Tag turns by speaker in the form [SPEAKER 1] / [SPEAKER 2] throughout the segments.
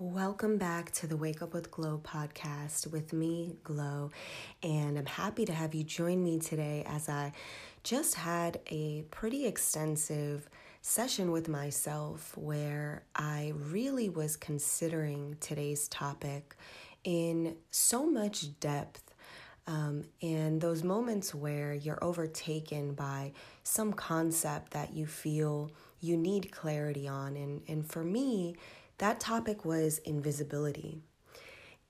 [SPEAKER 1] Welcome back to the Wake Up with Glow podcast with me, Glow, and I'm happy to have you join me today as I just had a pretty extensive session with myself where I really was considering today's topic in so much depth. Um, and those moments where you're overtaken by some concept that you feel you need clarity on. And, and for me, that topic was invisibility.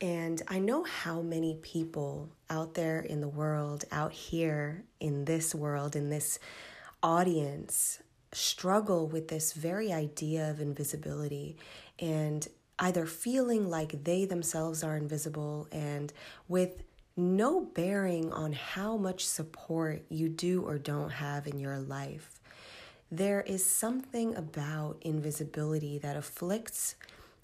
[SPEAKER 1] And I know how many people out there in the world, out here in this world, in this audience, struggle with this very idea of invisibility and either feeling like they themselves are invisible and with no bearing on how much support you do or don't have in your life. There is something about invisibility that afflicts,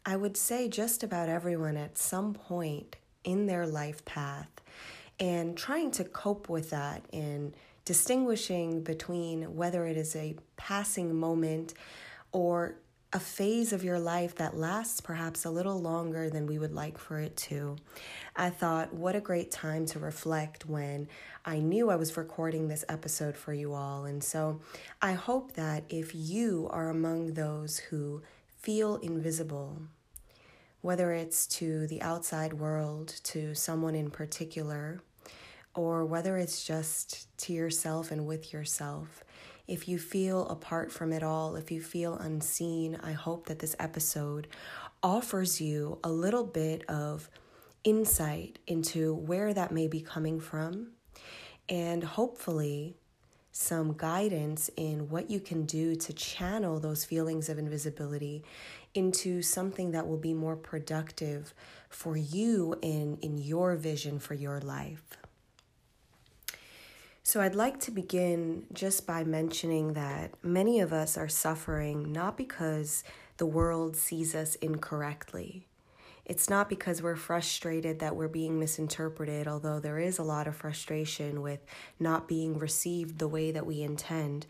[SPEAKER 1] I would say, just about everyone at some point in their life path. And trying to cope with that and distinguishing between whether it is a passing moment or a phase of your life that lasts perhaps a little longer than we would like for it to. I thought, what a great time to reflect when I knew I was recording this episode for you all. And so I hope that if you are among those who feel invisible, whether it's to the outside world, to someone in particular, or whether it's just to yourself and with yourself, if you feel apart from it all, if you feel unseen, I hope that this episode offers you a little bit of insight into where that may be coming from and hopefully some guidance in what you can do to channel those feelings of invisibility into something that will be more productive for you in in your vision for your life. So, I'd like to begin just by mentioning that many of us are suffering not because the world sees us incorrectly. It's not because we're frustrated that we're being misinterpreted, although there is a lot of frustration with not being received the way that we intend.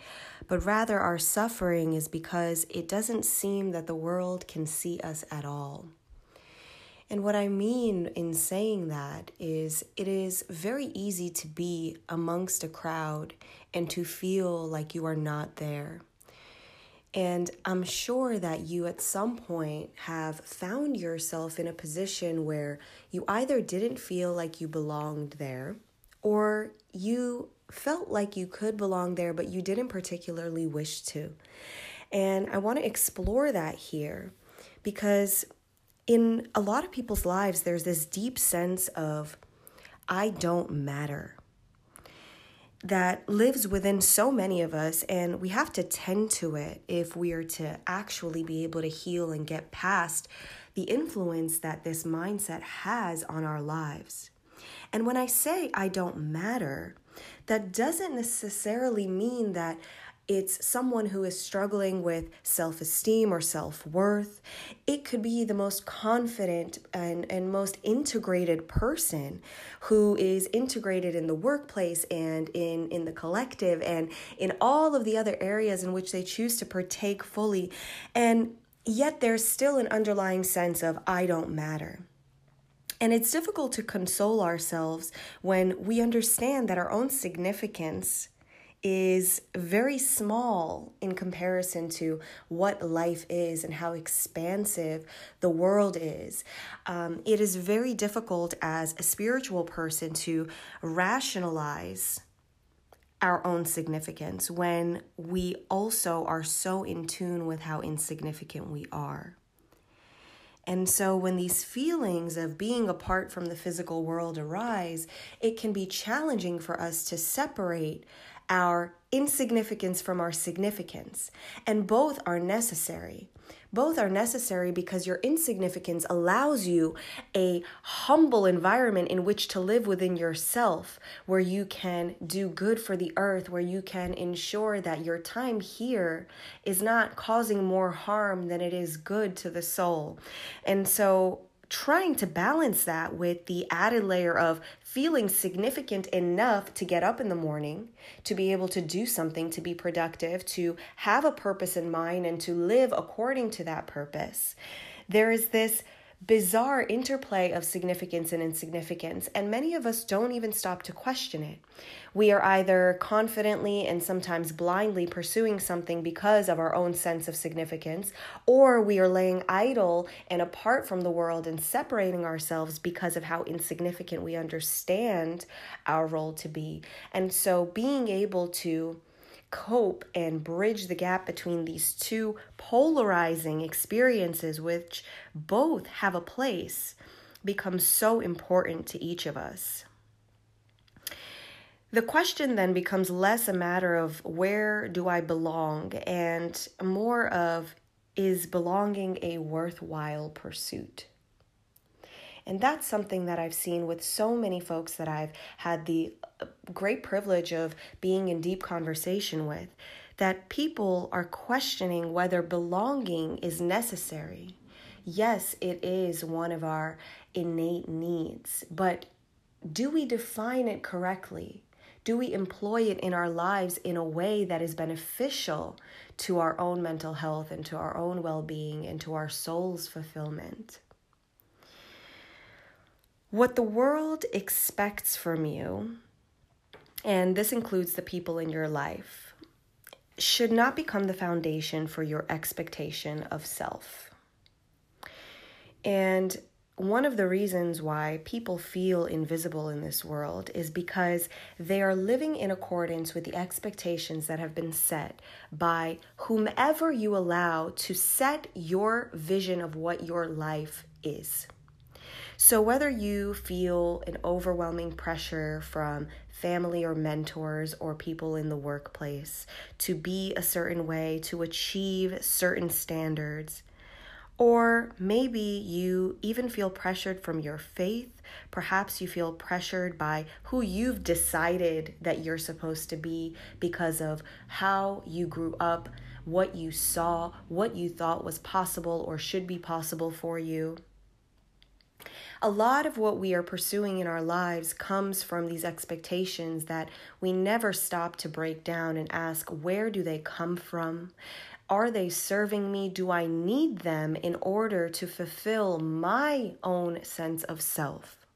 [SPEAKER 1] But rather, our suffering is because it doesn't seem that the world can see us at all. And what I mean in saying that is it is very easy to be amongst a crowd and to feel like you are not there. And I'm sure that you at some point have found yourself in a position where you either didn't feel like you belonged there or you felt like you could belong there, but you didn't particularly wish to. And I want to explore that here because in a lot of people's lives, there's this deep sense of, I don't matter that lives within so many of us, and we have to tend to it if we are to actually be able to heal and get past the influence that this mindset has on our lives. And when I say I don't matter, that doesn't necessarily mean that it's someone who is struggling with self esteem or self worth. It could be the most confident and, and most integrated person who is integrated in the workplace and in, in the collective and in all of the other areas in which they choose to partake fully. And yet there's still an underlying sense of, I don't matter. And it's difficult to console ourselves when we understand that our own significance is very small in comparison to what life is and how expansive the world is. Um, it is very difficult as a spiritual person to rationalize our own significance when we also are so in tune with how insignificant we are. And so, when these feelings of being apart from the physical world arise, it can be challenging for us to separate our insignificance from our significance. And both are necessary. Both are necessary because your insignificance allows you a humble environment in which to live within yourself, where you can do good for the earth, where you can ensure that your time here is not causing more harm than it is good to the soul. And so, trying to balance that with the added layer of feeling significant enough to get up in the morning, to be able to do something, to be productive, to have a purpose in mind, and to live according to that purpose. There is this bizarre interplay of significance and insignificance, and many of us don't even stop to question it. We are either confidently and sometimes blindly pursuing something because of our own sense of significance, or we are laying idle and apart from the world and separating ourselves because of how insignificant we understand our role to be. And so being able to cope and bridge the gap between these two polarizing experiences, which both have a place, becomes so important to each of us. The question then becomes less a matter of where do I belong and more of is belonging a worthwhile pursuit? And that's something that I've seen with so many folks that I've had the uh, great privilege of being in deep conversation with that people are questioning whether belonging is necessary. Yes, it is one of our innate needs, but do we define it correctly? Do we employ it in our lives in a way that is beneficial to our own mental health and to our own well being and to our soul's fulfillment? What the world expects from you, and this includes the people in your life, should not become the foundation for your expectation of self. And one of the reasons why people feel invisible in this world is because they are living in accordance with the expectations that have been set by whomever you allow to set your vision of what your life is. So, whether you feel an overwhelming pressure from family or mentors or people in the workplace to be a certain way, to achieve certain standards, or maybe you even feel pressured from your faith. Perhaps you feel pressured by who you've decided that you're supposed to be because of how you grew up, what you saw, what you thought was possible or should be possible for you. A lot of what we are pursuing in our lives comes from these expectations that we never stop to break down and ask where do they come from? Are they serving me? Do I need them in order to fulfill my own sense of self?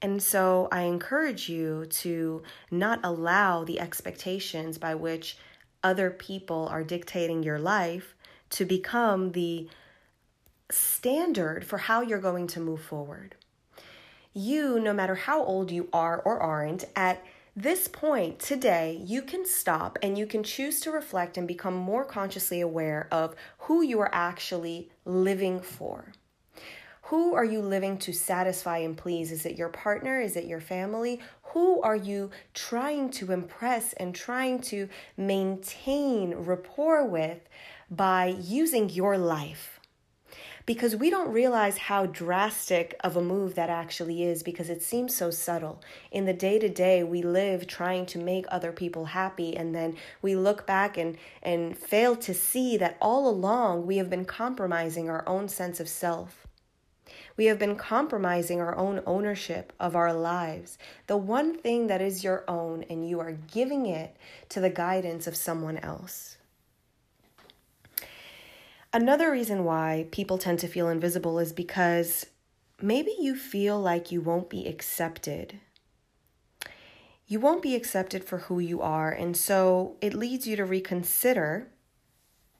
[SPEAKER 1] And so I encourage you to not allow the expectations by which other people are dictating your life to become the standard for how you're going to move forward. You, no matter how old you are or aren't, at this point today, you can stop and you can choose to reflect and become more consciously aware of who you are actually living for. Who are you living to satisfy and please? Is it your partner? Is it your family? Who are you trying to impress and trying to maintain rapport with by using your life? Because we don't realize how drastic of a move that actually is because it seems so subtle. In the day to day, we live trying to make other people happy, and then we look back and, and fail to see that all along we have been compromising our own sense of self. We have been compromising our own ownership of our lives, the one thing that is your own, and you are giving it to the guidance of someone else. Another reason why people tend to feel invisible is because maybe you feel like you won't be accepted. You won't be accepted for who you are, and so it leads you to reconsider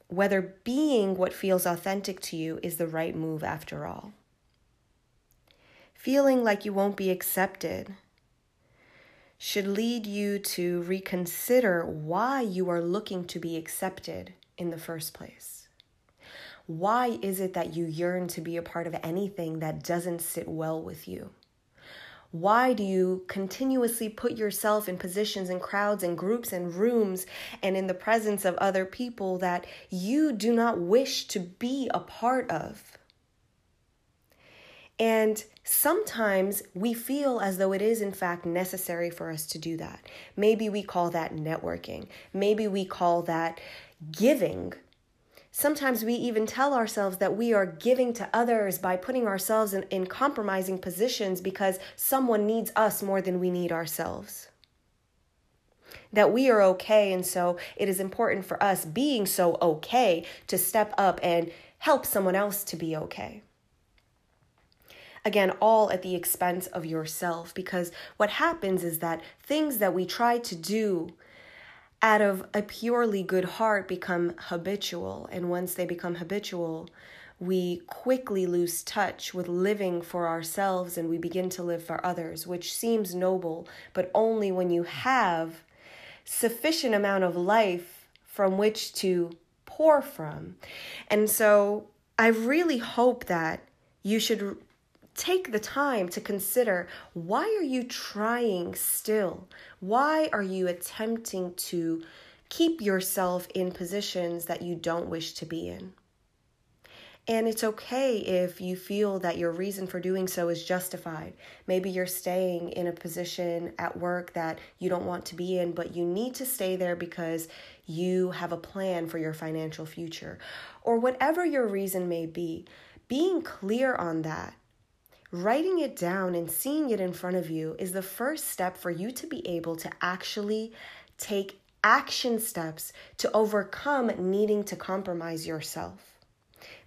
[SPEAKER 1] whether being what feels authentic to you is the right move after all. Feeling like you won't be accepted should lead you to reconsider why you are looking to be accepted in the first place. Why is it that you yearn to be a part of anything that doesn't sit well with you? Why do you continuously put yourself in positions and crowds and groups and rooms and in the presence of other people that you do not wish to be a part of? And sometimes we feel as though it is, in fact, necessary for us to do that. Maybe we call that networking. Maybe we call that giving Sometimes we even tell ourselves that we are giving to others by putting ourselves in, in compromising positions because someone needs us more than we need ourselves. That we are okay, and so it is important for us being so okay to step up and help someone else to be okay. Again, all at the expense of yourself, because what happens is that things that we try to do out of a purely good heart become habitual. And once they become habitual, we quickly lose touch with living for ourselves and we begin to live for others, which seems noble, but only when you have sufficient amount of life from which to pour from. And so I really hope that you should take the time to consider why are you trying still? Why are you attempting to keep yourself in positions that you don't wish to be in? And it's okay if you feel that your reason for doing so is justified. Maybe you're staying in a position at work that you don't want to be in, but you need to stay there because you have a plan for your financial future. Or whatever your reason may be, being clear on that, writing it down and seeing it in front of you is the first step for you to be able to actually take action steps to overcome needing to compromise yourself.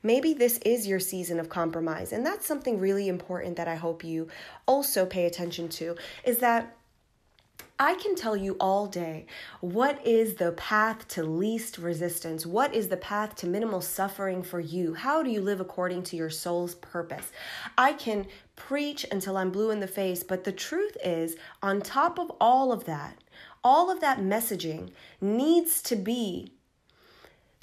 [SPEAKER 1] Maybe this is your season of compromise. And that's something really important that I hope you also pay attention to is that I can tell you all day what is the path to least resistance? What is the path to minimal suffering for you? How do you live according to your soul's purpose? I can preach until I'm blue in the face, but the truth is, on top of all of that, all of that messaging needs to be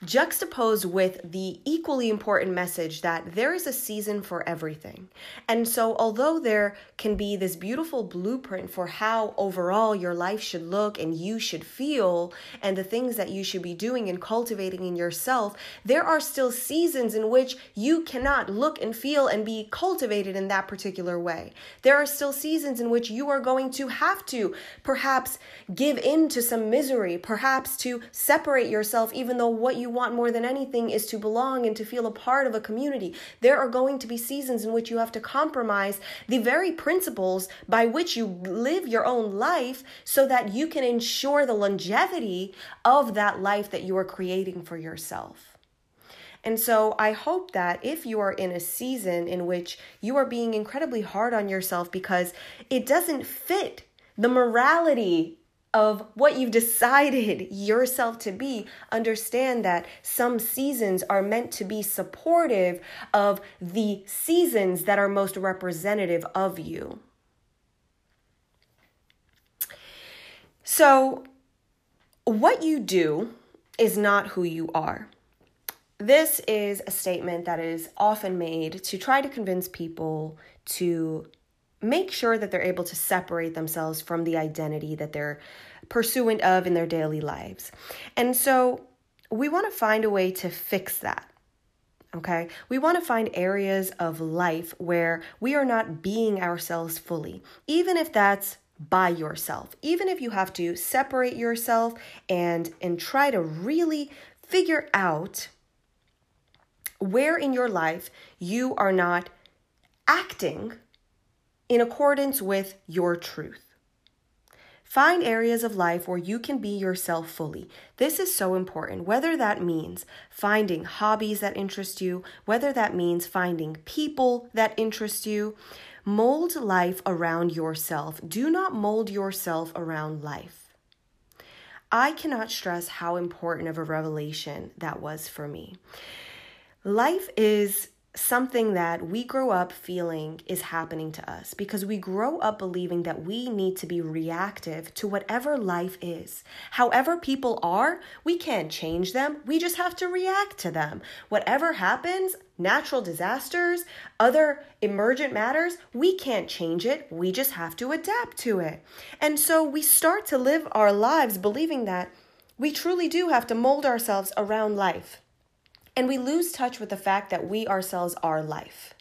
[SPEAKER 1] juxtaposed with the equally important message that there is a season for everything. And so, although there can be this beautiful blueprint for how overall your life should look and you should feel, and the things that you should be doing and cultivating in yourself, there are still seasons in which you cannot look and feel and be cultivated in that particular way. There are still seasons in which you are going to have to perhaps give in to some misery, perhaps to separate yourself, even though what you you want more than anything is to belong and to feel a part of a community. There are going to be seasons in which you have to compromise the very principles by which you live your own life so that you can ensure the longevity of that life that you are creating for yourself. And so I hope that if you are in a season in which you are being incredibly hard on yourself because it doesn't fit the morality of what you've decided yourself to be, understand that some seasons are meant to be supportive of the seasons that are most representative of you. So, what you do is not who you are. This is a statement that is often made to try to convince people to make sure that they're able to separate themselves from the identity that they're pursuant of in their daily lives. And so we want to find a way to fix that. Okay, we want to find areas of life where we are not being ourselves fully, even if that's by yourself even if you have to separate yourself and and try to really figure out where in your life you are not acting in accordance with your truth. Find areas of life where you can be yourself fully. This is so important, whether that means finding hobbies that interest you, whether that means finding people that interest you. Mold life around yourself. Do not mold yourself around life. I cannot stress how important of a revelation that was for me. Life is something that we grow up feeling is happening to us because we grow up believing that we need to be reactive to whatever life is. However, people are, we can't change them. We just have to react to them. Whatever happens, natural disasters, other emergent matters, we can't change it. We just have to adapt to it. And so we start to live our lives believing that we truly do have to mold ourselves around life. And we lose touch with the fact that we ourselves are life.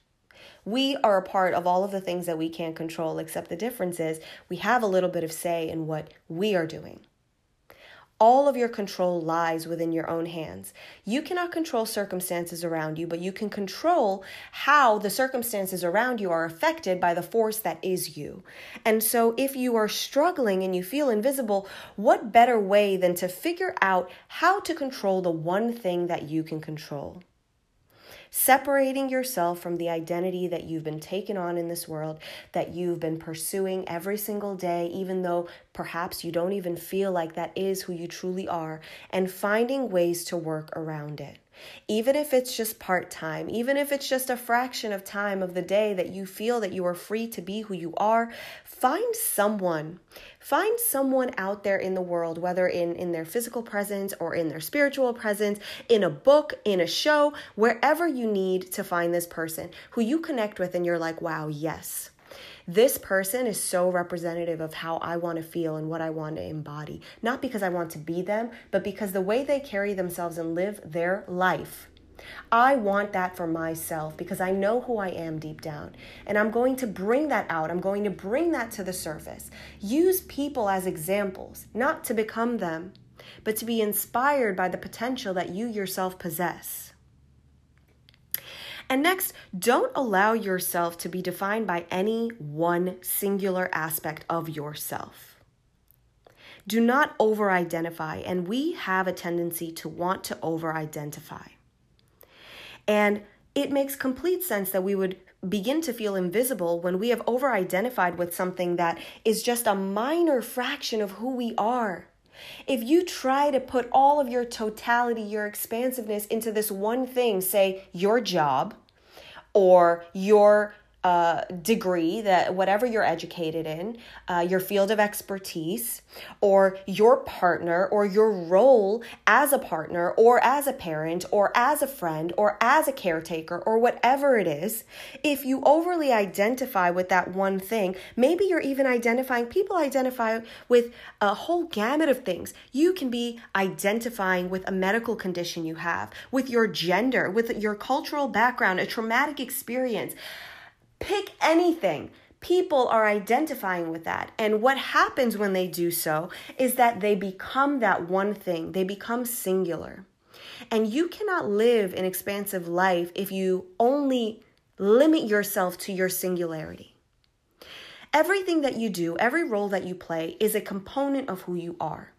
[SPEAKER 1] We are a part of all of the things that we can't control, except the difference is we have a little bit of say in what we are doing. All of your control lies within your own hands. You cannot control circumstances around you, but you can control how the circumstances around you are affected by the force that is you. And so, if you are struggling and you feel invisible, what better way than to figure out how to control the one thing that you can control? Separating yourself from the identity that you've been taken on in this world, that you've been pursuing every single day, even though perhaps you don't even feel like that is who you truly are, and finding ways to work around it. Even if it's just part time, even if it's just a fraction of time of the day that you feel that you are free to be who you are, find someone. Find someone out there in the world, whether in, in their physical presence or in their spiritual presence, in a book, in a show, wherever you need to find this person who you connect with and you're like, wow, yes. This person is so representative of how I want to feel and what I want to embody. Not because I want to be them, but because the way they carry themselves and live their life. I want that for myself because I know who I am deep down. And I'm going to bring that out. I'm going to bring that to the surface. Use people as examples, not to become them, but to be inspired by the potential that you yourself possess. And next, don't allow yourself to be defined by any one singular aspect of yourself. Do not over identify, and we have a tendency to want to over identify. And it makes complete sense that we would begin to feel invisible when we have over identified with something that is just a minor fraction of who we are. If you try to put all of your totality, your expansiveness into this one thing, say your job or your uh, degree that whatever you're educated in, uh, your field of expertise, or your partner, or your role as a partner, or as a parent, or as a friend, or as a caretaker, or whatever it is, if you overly identify with that one thing, maybe you're even identifying, people identify with a whole gamut of things. You can be identifying with a medical condition you have, with your gender, with your cultural background, a traumatic experience Pick anything. People are identifying with that. And what happens when they do so is that they become that one thing, they become singular. And you cannot live an expansive life if you only limit yourself to your singularity. Everything that you do, every role that you play, is a component of who you are.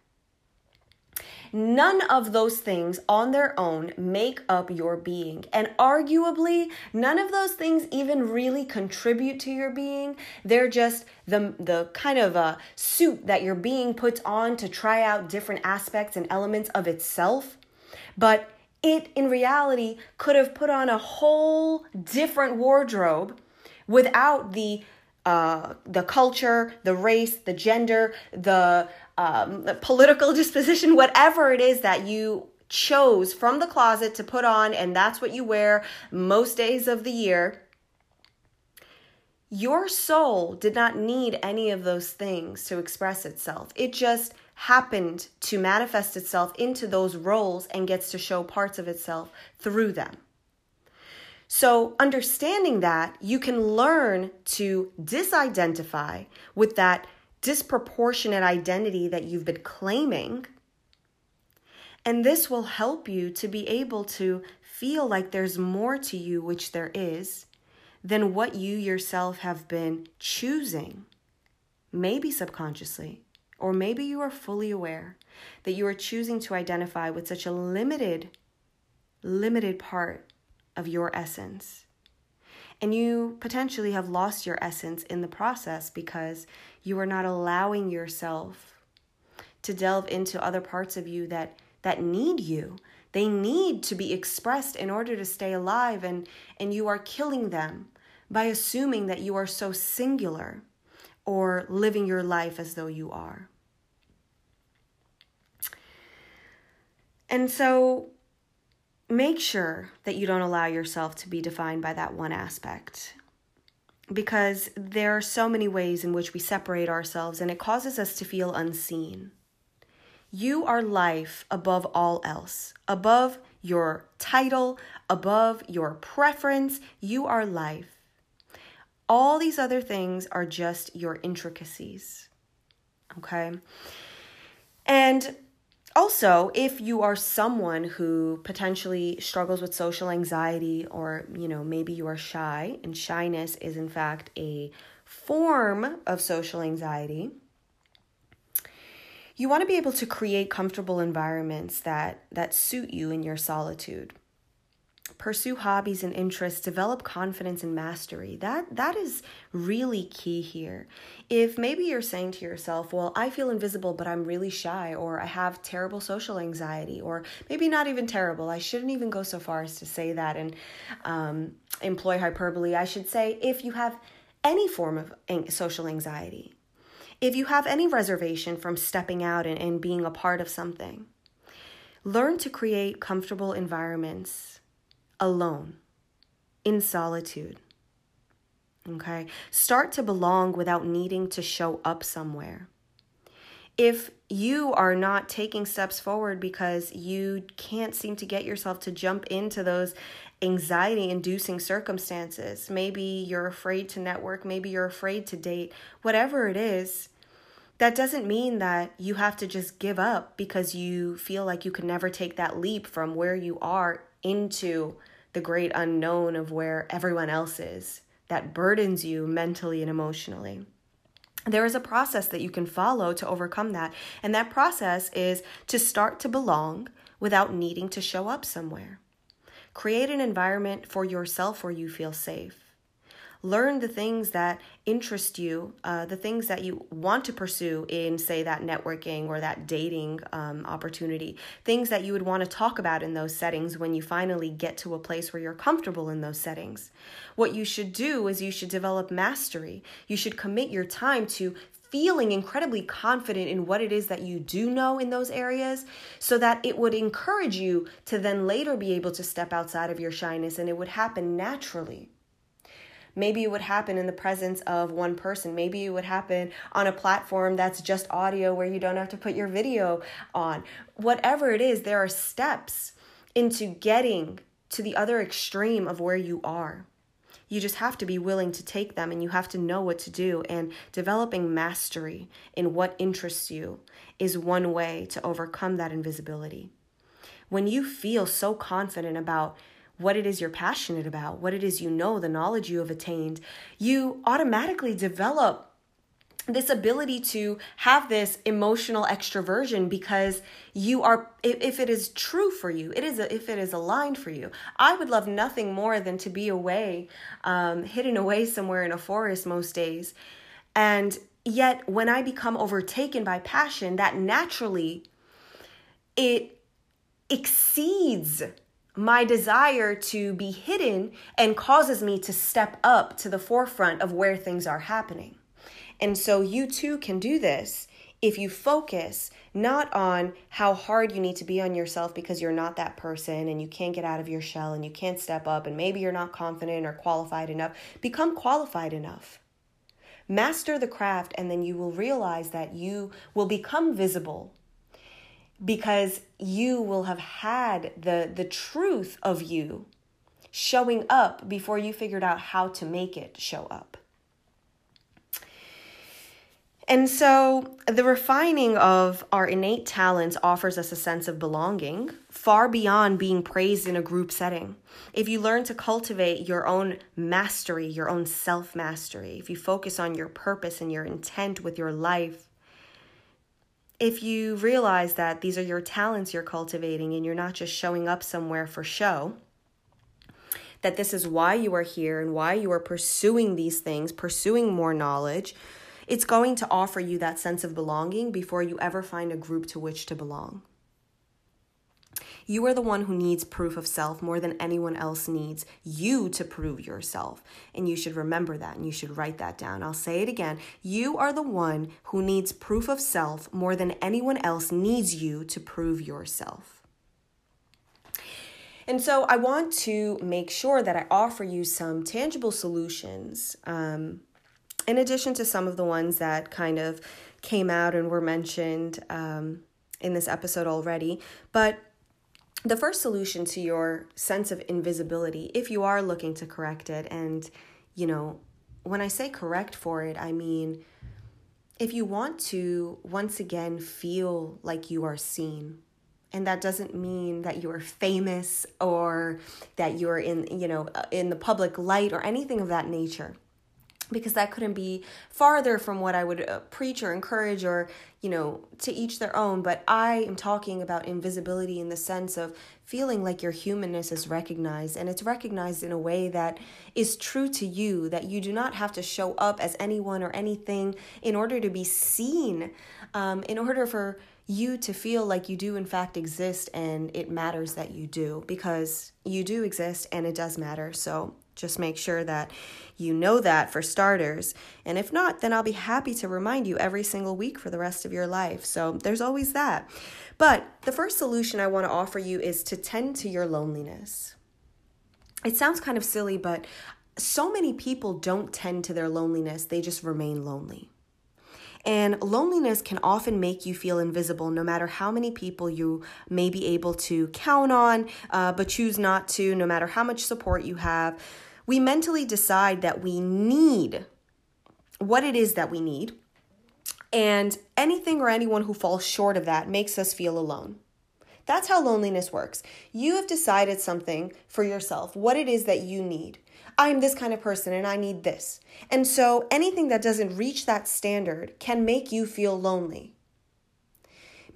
[SPEAKER 1] None of those things on their own make up your being. And arguably, none of those things even really contribute to your being. They're just the, the kind of a suit that your being puts on to try out different aspects and elements of itself. But it, in reality, could have put on a whole different wardrobe without the uh, the culture, the race, the gender, the um, political disposition, whatever it is that you chose from the closet to put on, and that's what you wear most days of the year. Your soul did not need any of those things to express itself. It just happened to manifest itself into those roles and gets to show parts of itself through them. So, understanding that, you can learn to disidentify with that disproportionate identity that you've been claiming. And this will help you to be able to feel like there's more to you, which there is, than what you yourself have been choosing, maybe subconsciously, or maybe you are fully aware that you are choosing to identify with such a limited, limited part of your essence. And you potentially have lost your essence in the process because you are not allowing yourself to delve into other parts of you that that need you. They need to be expressed in order to stay alive and and you are killing them by assuming that you are so singular or living your life as though you are. And so make sure that you don't allow yourself to be defined by that one aspect because there are so many ways in which we separate ourselves and it causes us to feel unseen. You are life above all else, above your title, above your preference. You are life. All these other things are just your intricacies. Okay? And also, if you are someone who potentially struggles with social anxiety or, you know, maybe you are shy, and shyness is in fact a form of social anxiety, you want to be able to create comfortable environments that that suit you in your solitude. Pursue hobbies and interests, develop confidence and mastery. That that is really key here. If maybe you're saying to yourself, "Well, I feel invisible, but I'm really shy," or "I have terrible social anxiety," or maybe not even terrible. I shouldn't even go so far as to say that and um, employ hyperbole. I should say if you have any form of social anxiety, if you have any reservation from stepping out and, and being a part of something Learn to create comfortable environments alone, in solitude. Okay? Start to belong without needing to show up somewhere. If you are not taking steps forward because you can't seem to get yourself to jump into those anxiety inducing circumstances, maybe you're afraid to network, maybe you're afraid to date, whatever it is, that doesn't mean that you have to just give up because you feel like you can never take that leap from where you are into the great unknown of where everyone else is that burdens you mentally and emotionally. There is a process that you can follow to overcome that, and that process is to start to belong without needing to show up somewhere. Create an environment for yourself where you feel safe. Learn the things that interest you, uh, the things that you want to pursue in, say, that networking or that dating um, opportunity, things that you would want to talk about in those settings when you finally get to a place where you're comfortable in those settings. What you should do is you should develop mastery. You should commit your time to feeling incredibly confident in what it is that you do know in those areas so that it would encourage you to then later be able to step outside of your shyness and it would happen naturally. Maybe it would happen in the presence of one person. Maybe it would happen on a platform that's just audio where you don't have to put your video on. Whatever it is, there are steps into getting to the other extreme of where you are. You just have to be willing to take them and you have to know what to do. And developing mastery in what interests you is one way to overcome that invisibility. When you feel so confident about what it is you're passionate about, what it is you know, the knowledge you have attained, you automatically develop this ability to have this emotional extroversion because you are if it is true for you it is if it is aligned for you. I would love nothing more than to be away um, hidden away somewhere in a forest most days. And yet when i become overtaken by passion that naturally it exceeds my desire to be hidden and causes me to step up to the forefront of where things are happening. And so you too can do this if you focus not on how hard you need to be on yourself because you're not that person and you can't get out of your shell and you can't step up and maybe you're not confident or qualified enough, become qualified enough. Master the craft, and then you will realize that you will become visible because you will have had the the truth of you showing up before you figured out how to make it show up. And so the refining of our innate talents offers us a sense of belonging far beyond being praised in a group setting. If you learn to cultivate your own mastery, your own self mastery, if you focus on your purpose and your intent with your life, if you realize that these are your talents you're cultivating and you're not just showing up somewhere for show, that this is why you are here and why you are pursuing these things, pursuing more knowledge, it's going to offer you that sense of belonging before you ever find a group to which to belong. You are the one who needs proof of self more than anyone else needs you to prove yourself. And you should remember that and you should write that down. I'll say it again. You are the one who needs proof of self more than anyone else needs you to prove yourself. And so I want to make sure that I offer you some tangible solutions, um, in addition to some of the ones that kind of came out and were mentioned um, in this episode already. But the first solution to your sense of invisibility, if you are looking to correct it, and you know, when I say correct for it, I mean if you want to once again feel like you are seen. And that doesn't mean that you are famous or that you're in, you know, uh, in the public light or anything of that nature. Because that couldn't be farther from what I would uh, preach or encourage or, you know, to each their own. But I am talking about invisibility in the sense of feeling like your humanness is recognized and it's recognized in a way that is true to you, that you do not have to show up as anyone or anything in order to be seen, um, in order for you to feel like you do in fact exist and it matters that you do because you do exist and it does matter. So just make sure that you know that for starters. And if not, then I'll be happy to remind you every single week for the rest of your life. So there's always that. But the first solution I want to offer you is to tend to your loneliness. It sounds kind of silly, but so many people don't tend to their loneliness, they just remain lonely. And loneliness can often make you feel invisible no matter how many people you may be able to count on, uh, but choose not to, no matter how much support you have we mentally decide that we need what it is that we need. And anything or anyone who falls short of that makes us feel alone. That's how loneliness works. You have decided something for yourself, what it is that you need. I'm this kind of person and I need this. And so anything that doesn't reach that standard can make you feel lonely.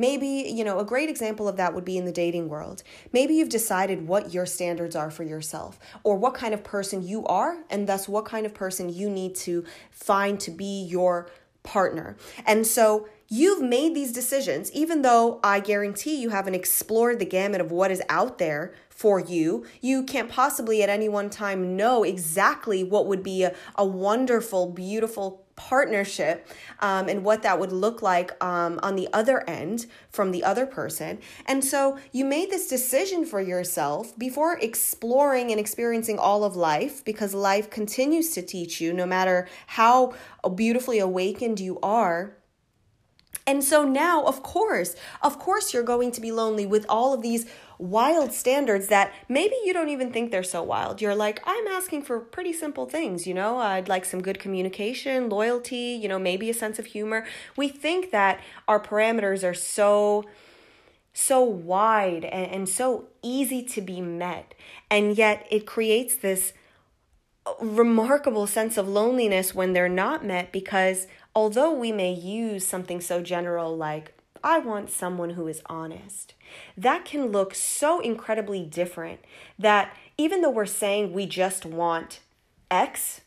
[SPEAKER 1] Maybe, you know, a great example of that would be in the dating world. Maybe you've decided what your standards are for yourself or what kind of person you are, and thus what kind of person you need to find to be your partner. And so you've made these decisions, even though I guarantee you haven't explored the gamut of what is out there for you. You can't possibly at any one time know exactly what would be a, a wonderful, beautiful partnership um, and what that would look like um, on the other end from the other person. And so you made this decision for yourself before exploring and experiencing all of life because life continues to teach you no matter how beautifully awakened you are. And so now, of course, of course, you're going to be lonely with all of these wild standards that maybe you don't even think they're so wild. You're like, I'm asking for pretty simple things, you know, I'd like some good communication, loyalty, you know, maybe a sense of humor. We think that our parameters are so so wide and, and so easy to be met. And yet it creates this remarkable sense of loneliness when they're not met because although we may use something so general like I want someone who is honest. That can look so incredibly different that even though we're saying we just want X,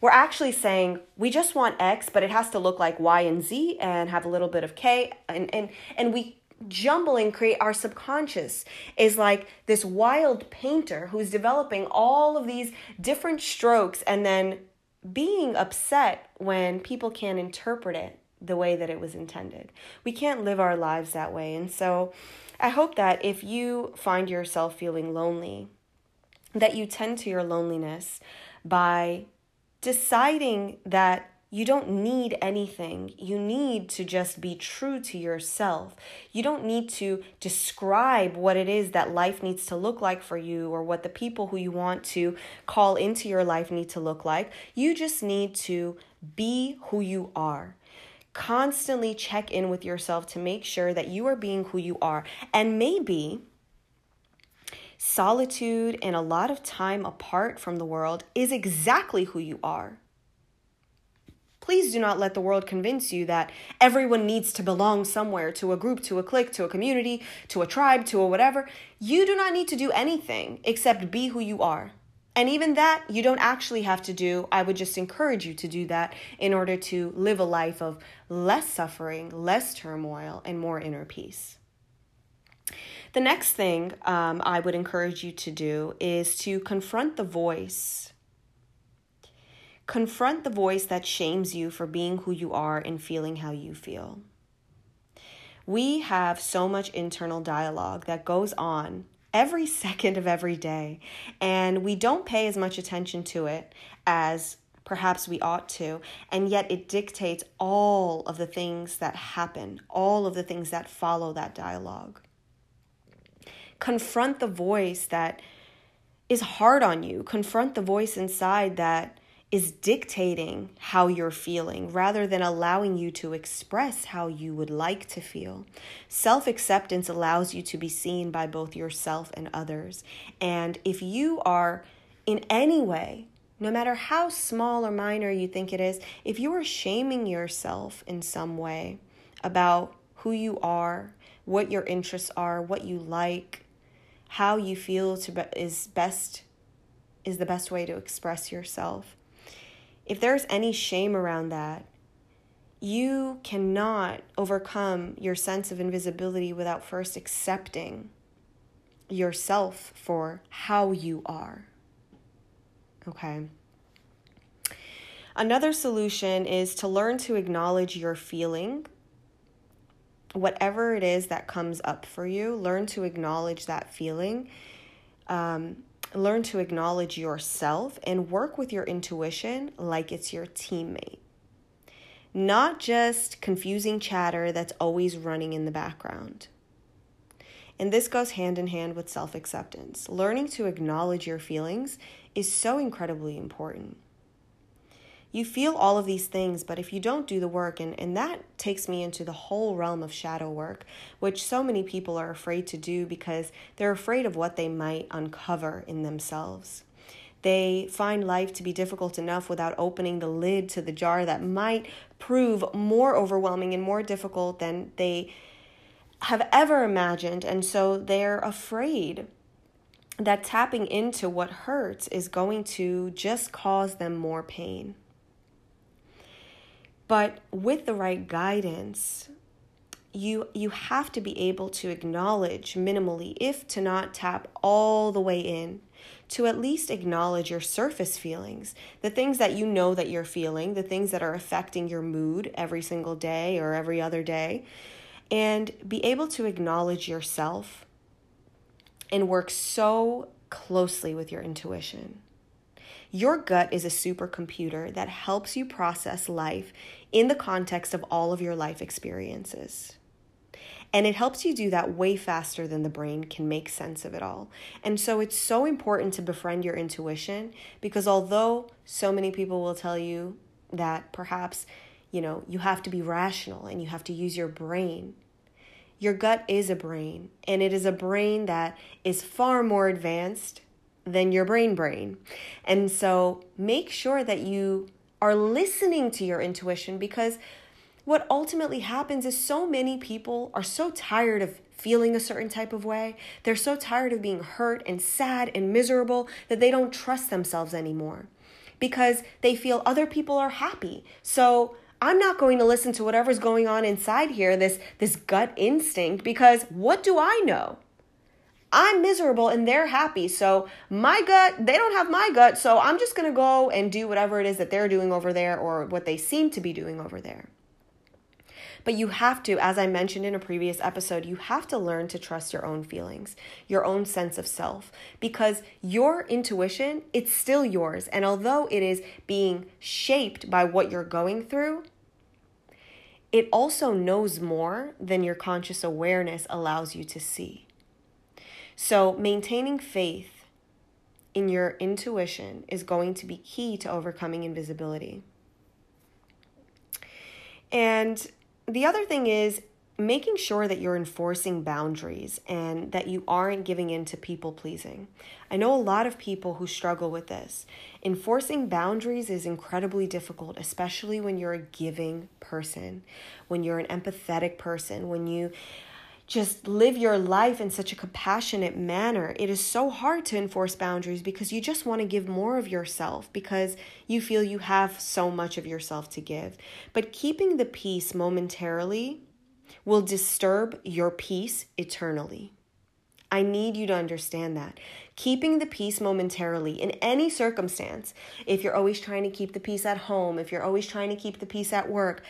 [SPEAKER 1] we're actually saying we just want X, but it has to look like Y and Z and have a little bit of K. And, and, and we jumble and create our subconscious is like this wild painter who's developing all of these different strokes and then being upset when people can't interpret it the way that it was intended. We can't live our lives that way. And so I hope that if you find yourself feeling lonely, that you tend to your loneliness by deciding that you don't need anything. You need to just be true to yourself. You don't need to describe what it is that life needs to look like for you or what the people who you want to call into your life need to look like. You just need to be who you are constantly check in with yourself to make sure that you are being who you are. And maybe solitude and a lot of time apart from the world is exactly who you are. Please do not let the world convince you that everyone needs to belong somewhere to a group, to a clique, to a community, to a tribe, to a whatever. You do not need to do anything except be who you are. And even that, you don't actually have to do. I would just encourage you to do that in order to live a life of less suffering, less turmoil, and more inner peace. The next thing um, I would encourage you to do is to confront the voice. Confront the voice that shames you for being who you are and feeling how you feel. We have so much internal dialogue that goes on every second of every day. And we don't pay as much attention to it as perhaps we ought to. And yet it dictates all of the things that happen, all of the things that follow that dialogue. Confront the voice that is hard on you, confront the voice inside that is dictating how you're feeling rather than allowing you to express how you would like to feel. Self acceptance allows you to be seen by both yourself and others. And if you are in any way no matter how small or minor you think it is, if you are shaming yourself in some way about who you are, what your interests are, what you like, how you feel to be- is best is the best way to express yourself. If there's any shame around that, you cannot overcome your sense of invisibility without first accepting yourself for how you are. Okay. Another solution is to learn to acknowledge your feeling. Whatever it is that comes up for you, learn to acknowledge that feeling. Um, learn to acknowledge yourself and work with your intuition like it's your teammate. Not just confusing chatter that's always running in the background. And this goes hand in hand with self acceptance. Learning to acknowledge your feelings is so incredibly important. You feel all of these things, but if you don't do the work, and, and that takes me into the whole realm of shadow work, which so many people are afraid to do because they're afraid of what they might uncover in themselves. They find life to be difficult enough without opening the lid to the jar that might prove more overwhelming and more difficult than they have ever imagined. And so they're afraid that tapping into what hurts is going to just cause them more pain. But with the right guidance, you you have to be able to acknowledge minimally if to not tap all the way in to at least acknowledge your surface feelings the things that you know that you're feeling the things that are affecting your mood every single day or every other day and be able to acknowledge yourself and work so closely with your intuition. Your gut is a supercomputer that helps you process life in the context of all of your life experiences. And it helps you do that way faster than the brain can make sense of it all. And so it's so important to befriend your intuition because although so many people will tell you that perhaps you know, you have to be rational and you have to use your brain. Your gut is a brain, and it is a brain that is far more advanced than your brain brain. And so make sure that you are listening to your intuition because what ultimately happens is so many people are so tired of feeling a certain type of way. They're so tired of being hurt and sad and miserable that they don't trust themselves anymore because they feel other people are happy. So I'm not going to listen to whatever's going on inside here, this this gut instinct because what do I know? I'm miserable and they're happy. So my gut, they don't have my gut, so I'm just going to go and do whatever it is that they're doing over there or what they seem to be doing over there. But you have to, as I mentioned in a previous episode, you have to learn to trust your own feelings, your own sense of self, because your intuition, it's still yours. And although it is being shaped by what you're going through, it also knows more than your conscious awareness allows you to see. So, maintaining faith in your intuition is going to be key to overcoming invisibility. And the other thing is making sure that you're enforcing boundaries and that you aren't giving in to people pleasing. I know a lot of people who struggle with this. Enforcing boundaries is incredibly difficult, especially when you're a giving person, when you're an empathetic person, when you just live your life in such a compassionate manner. It is so hard to enforce boundaries because you just want to give more of yourself because you feel you have so much of yourself to give. But keeping the peace momentarily will disturb your peace eternally. I need you to understand that. Keeping the peace momentarily in any circumstance, if you're always trying to keep the peace at home, if you're always trying to keep the peace at work,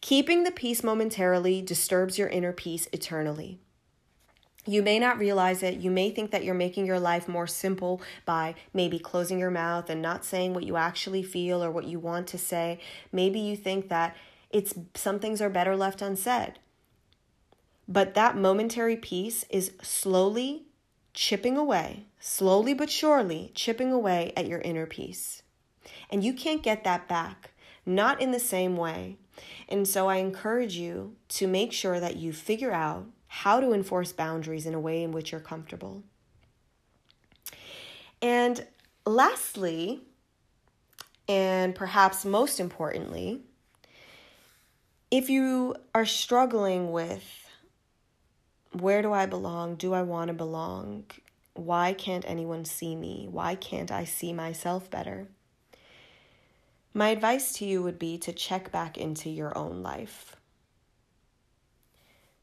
[SPEAKER 1] Keeping the peace momentarily disturbs your inner peace eternally. You may not realize it. You may think that you're making your life more simple by maybe closing your mouth and not saying what you actually feel or what you want to say. Maybe you think that it's some things are better left unsaid. But that momentary peace is slowly chipping away, slowly but surely chipping away at your inner peace. And you can't get that back, not in the same way. And so I encourage you to make sure that you figure out how to enforce boundaries in a way in which you're comfortable. And lastly, and perhaps most importantly, if you are struggling with where do I belong? Do I want to belong? Why can't anyone see me? Why can't I see myself better? My advice to you would be to check back into your own life.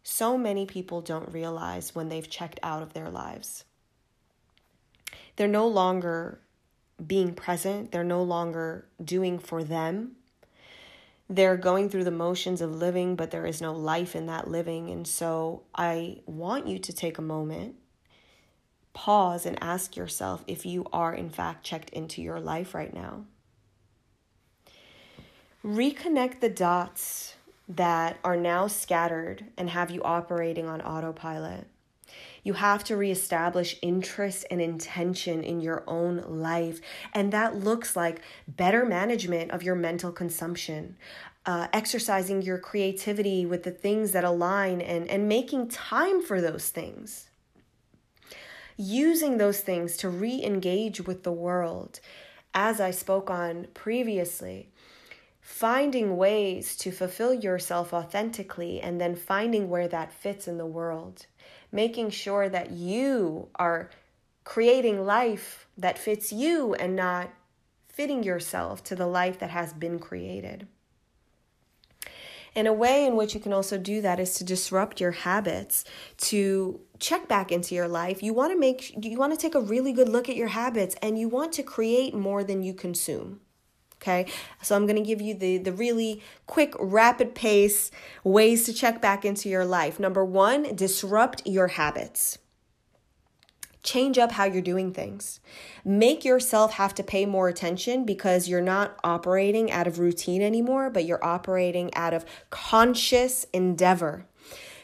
[SPEAKER 1] So many people don't realize when they've checked out of their lives. They're no longer being present, they're no longer doing for them. They're going through the motions of living, but there is no life in that living. And so I want you to take a moment, pause, and ask yourself if you are, in fact, checked into your life right now. Reconnect the dots that are now scattered and have you operating on autopilot. You have to reestablish interest and intention in your own life. And that looks like better management of your mental consumption, uh, exercising your creativity with the things that align and, and making time for those things. Using those things to re engage with the world, as I spoke on previously finding ways to fulfill yourself authentically and then finding where that fits in the world making sure that you are creating life that fits you and not fitting yourself to the life that has been created. And a way in which you can also do that is to disrupt your habits, to check back into your life. You want to make you want to take a really good look at your habits and you want to create more than you consume. Okay, so I'm to give you the, the really quick, rapid pace ways to check back into your life. Number one, disrupt your habits. Change up how you're doing things. Make yourself have to pay more attention because you're not operating out of routine anymore, but you're operating out of conscious endeavor.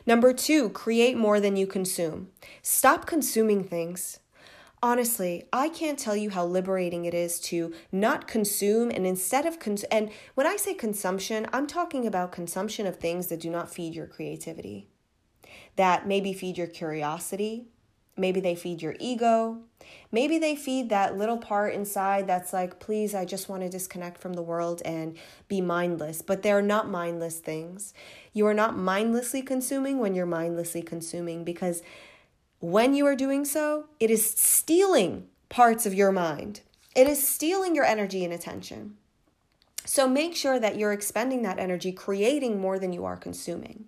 [SPEAKER 1] Number two, create more than you consume. Stop consuming things honestly, I can't tell you how liberating it is to not consume and instead of cons- and when I say consumption, I'm talking about consumption of things that do not feed your creativity. That maybe feed your curiosity, maybe they feed your ego, maybe they feed that little part inside that's like, please, I just want to disconnect from the world and be mindless. But they're not mindless things. You are not mindlessly consuming when you're mindlessly consuming because when you are doing so, it is stealing parts of your mind. It is stealing your energy and attention. So make sure that you're expending that energy creating more than you are consuming.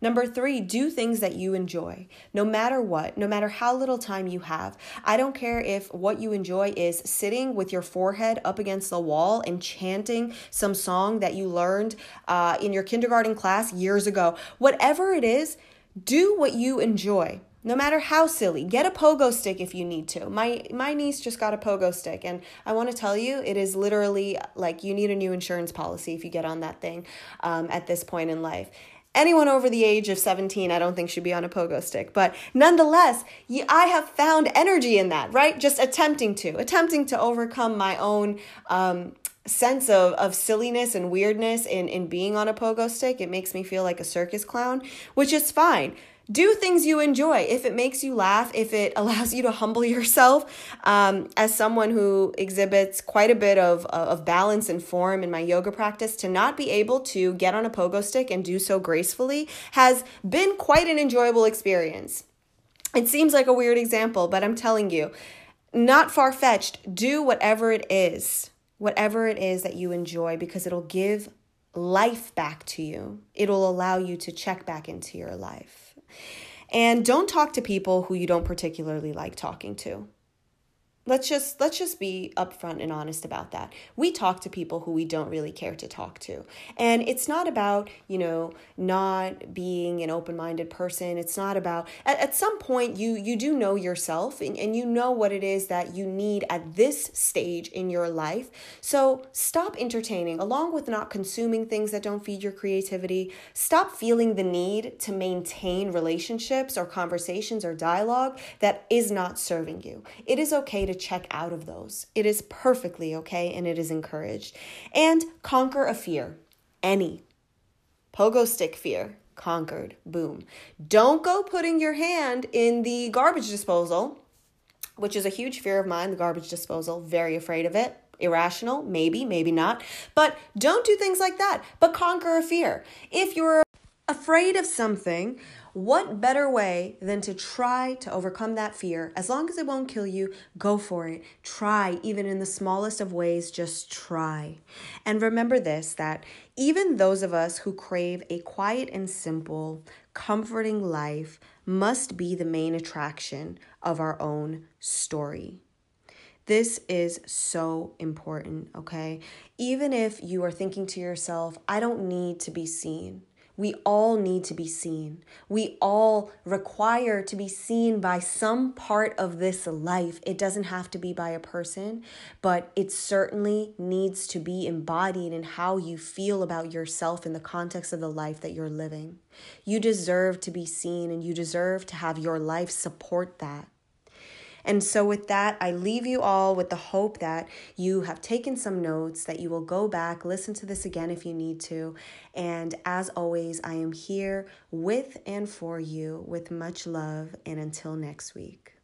[SPEAKER 1] Number three, do things that you enjoy, no matter what, no matter how little time you have. I don't care if what you enjoy is sitting with your forehead up against the wall and chanting some song that you learned uh, in your kindergarten class years ago. Whatever it is, do what you enjoy no matter how silly get a pogo stick if you need to. My my niece just got a pogo stick and i want to tell you it is literally like you need a new insurance policy if you get on that thing um, at this point in life. Anyone over the age of 17 i don't think should be on a pogo stick but nonetheless i have found energy in that right? Just attempting to attempting to overcome my own um, sense of, of silliness and weirdness in, in being on a pogo stick. It makes me feel like a circus clown which is fine do things you enjoy. If it makes you laugh if it allows you to humble yourself um, as someone who exhibits quite a bit of, of balance and form in my yoga practice to not be able to get on a pogo stick and do so gracefully has been quite an enjoyable experience. It seems like a weird example but i'm telling you not far-fetched. Do whatever it is whatever it is that you enjoy because it'll give life back to you. It'll allow you to check back into your life and don't talk to people who you don't particularly like talking to let's just let's just be upfront and honest about that. We talk to people who we don't really care to talk to. And it's not about you know not being an open-minded person. It's not about at, at some point you you do know yourself and, and you know what it is that you need at this stage in your life. So stop entertaining along with not consuming things that don't feed your creativity. Stop feeling the need to maintain relationships or conversations or dialogue that is not serving you. It is okay to to check out of those. It is perfectly okay and it is encouraged. And conquer a fear, any. Pogo stick fear, conquered. Boom. Don't go putting your hand in the garbage disposal, which is a huge fear of mine, the garbage disposal. Very afraid of it Irrational? Maybe, maybe not. But don't do things like that, but conquer a fear. If you're afraid of something, what better way than to try to overcome that fear? As long as it won't kill you, go for it. Try, even in the smallest of ways, just try. And remember this that even those of us who crave a quiet and simple, comforting life must be the main attraction of our own story. This is so important, okay? Even if you are thinking to yourself, I don't need to be seen. We all need to be seen. We all require to be seen by some part of this life. It doesn't have to be by a person, but it certainly needs to be embodied in how you feel about yourself in the context of the life that you're living. You deserve to be seen and you deserve to have your life support that. And so, with that, I leave you all with the hope that you have taken some notes, that you will go back, listen to this again if you need to. And as always, I am here with and for you with much love. And until next week.